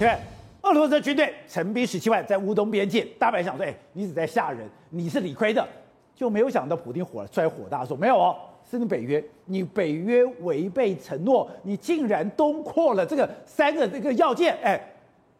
对，俄罗斯军队成兵十七万在乌东边界，大白想说，哎，你只在吓人，你是理亏的，就没有想到普京火了，出来火大说，没有哦，是你北约，你北约违背承诺，你竟然东扩了这个三个这个要件，哎，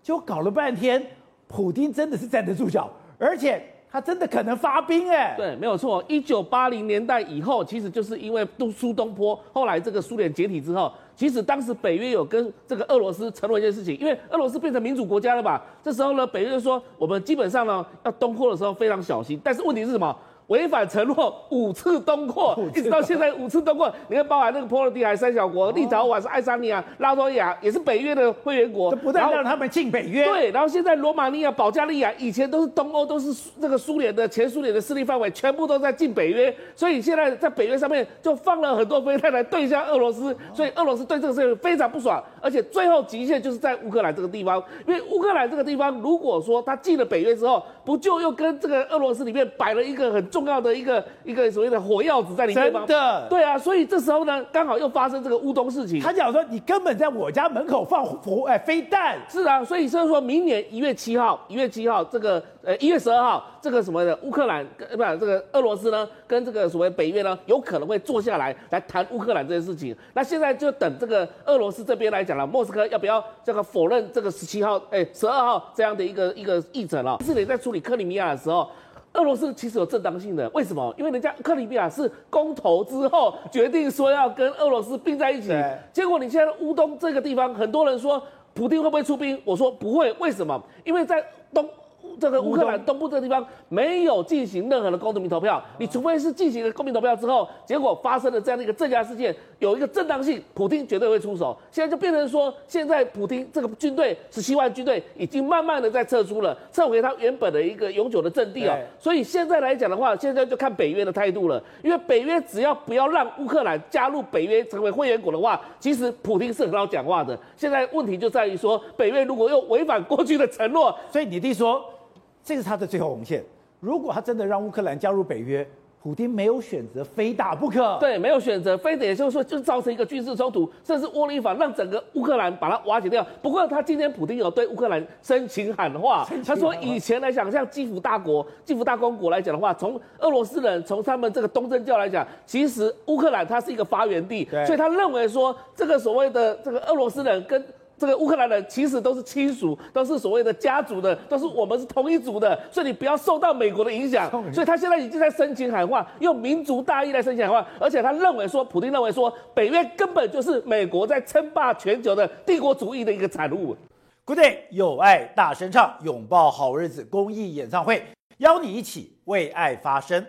就搞了半天，普京真的是站得住脚，而且。他真的可能发兵哎，对，没有错。一九八零年代以后，其实就是因为东苏东坡，后来这个苏联解体之后，其实当时北约有跟这个俄罗斯承诺一件事情，因为俄罗斯变成民主国家了吧，这时候呢，北约就说我们基本上呢要东扩的时候非常小心，但是问题是什么？违反承诺五次东扩，一直到现在五次东扩，你看包含那个波罗的海三小国，立陶宛是爱沙尼亚、拉脱维亚也是北约的会员国，不但让他们进北约，对，然后现在罗马尼亚、保加利亚以前都是东欧，都是这个苏联的前苏联的势力范围，全部都在进北约，所以现在在北约上面就放了很多飞弹来对向俄罗斯，所以俄罗斯对这个事情非常不爽，而且最后极限就是在乌克兰这个地方，因为乌克兰这个地方如果说他进了北约之后，不就又跟这个俄罗斯里面摆了一个很重要的一个。一个所谓的火药子在里面吗？真的，对啊，所以这时候呢，刚好又发生这个乌东事情。他讲说，你根本在我家门口放火，哎，飞弹。是啊，所以所以说明年一月七号，一月七号这个呃一月十二号，这个什么的乌克兰跟不是这个俄罗斯呢，跟这个所谓北约呢，有可能会坐下来来谈乌克兰这件事情。那现在就等这个俄罗斯这边来讲了，莫斯科要不要这个否认这个十七号哎十二号这样的一个一个议程了？是你在处理克里米亚的时候。俄罗斯其实有正当性的，为什么？因为人家克里米亚是公投之后决定说要跟俄罗斯并在一起，结果你现在乌东这个地方，很多人说普京会不会出兵？我说不会，为什么？因为在东。这个乌克兰东部这个地方没有进行任何的公民投票，你除非是进行了公民投票之后，结果发生了这样的一个镇压事件，有一个正当性，普京绝对会出手。现在就变成说，现在普京这个军队十七万军队已经慢慢的在撤出了，撤回他原本的一个永久的阵地啊。所以现在来讲的话，现在就看北约的态度了，因为北约只要不要让乌克兰加入北约成为会员国的话，其实普京是很好讲话的。现在问题就在于说，北约如果又违反过去的承诺，所以你弟说。这是他的最后红线。如果他真的让乌克兰加入北约，普京没有选择，非打不可。对，没有选择，非得就是说，就造成一个军事冲突，甚至窝里反，让整个乌克兰把它瓦解掉。不过，他今天普京有对乌克兰深情喊话，他说以前来讲，像基辅大国、基辅大公国来讲的话，从俄罗斯人从他们这个东正教来讲，其实乌克兰它是一个发源地，所以他认为说，这个所谓的这个俄罗斯人跟。这个乌克兰人其实都是亲属，都是所谓的家族的，都是我们是同一族的，所以你不要受到美国的影响。所以他现在已经在深情喊话，用民族大义来深情喊话，而且他认为说，普京认为说，北约根本就是美国在称霸全球的帝国主义的一个产物。Good day，有爱大声唱，拥抱好日子公益演唱会，邀你一起为爱发声。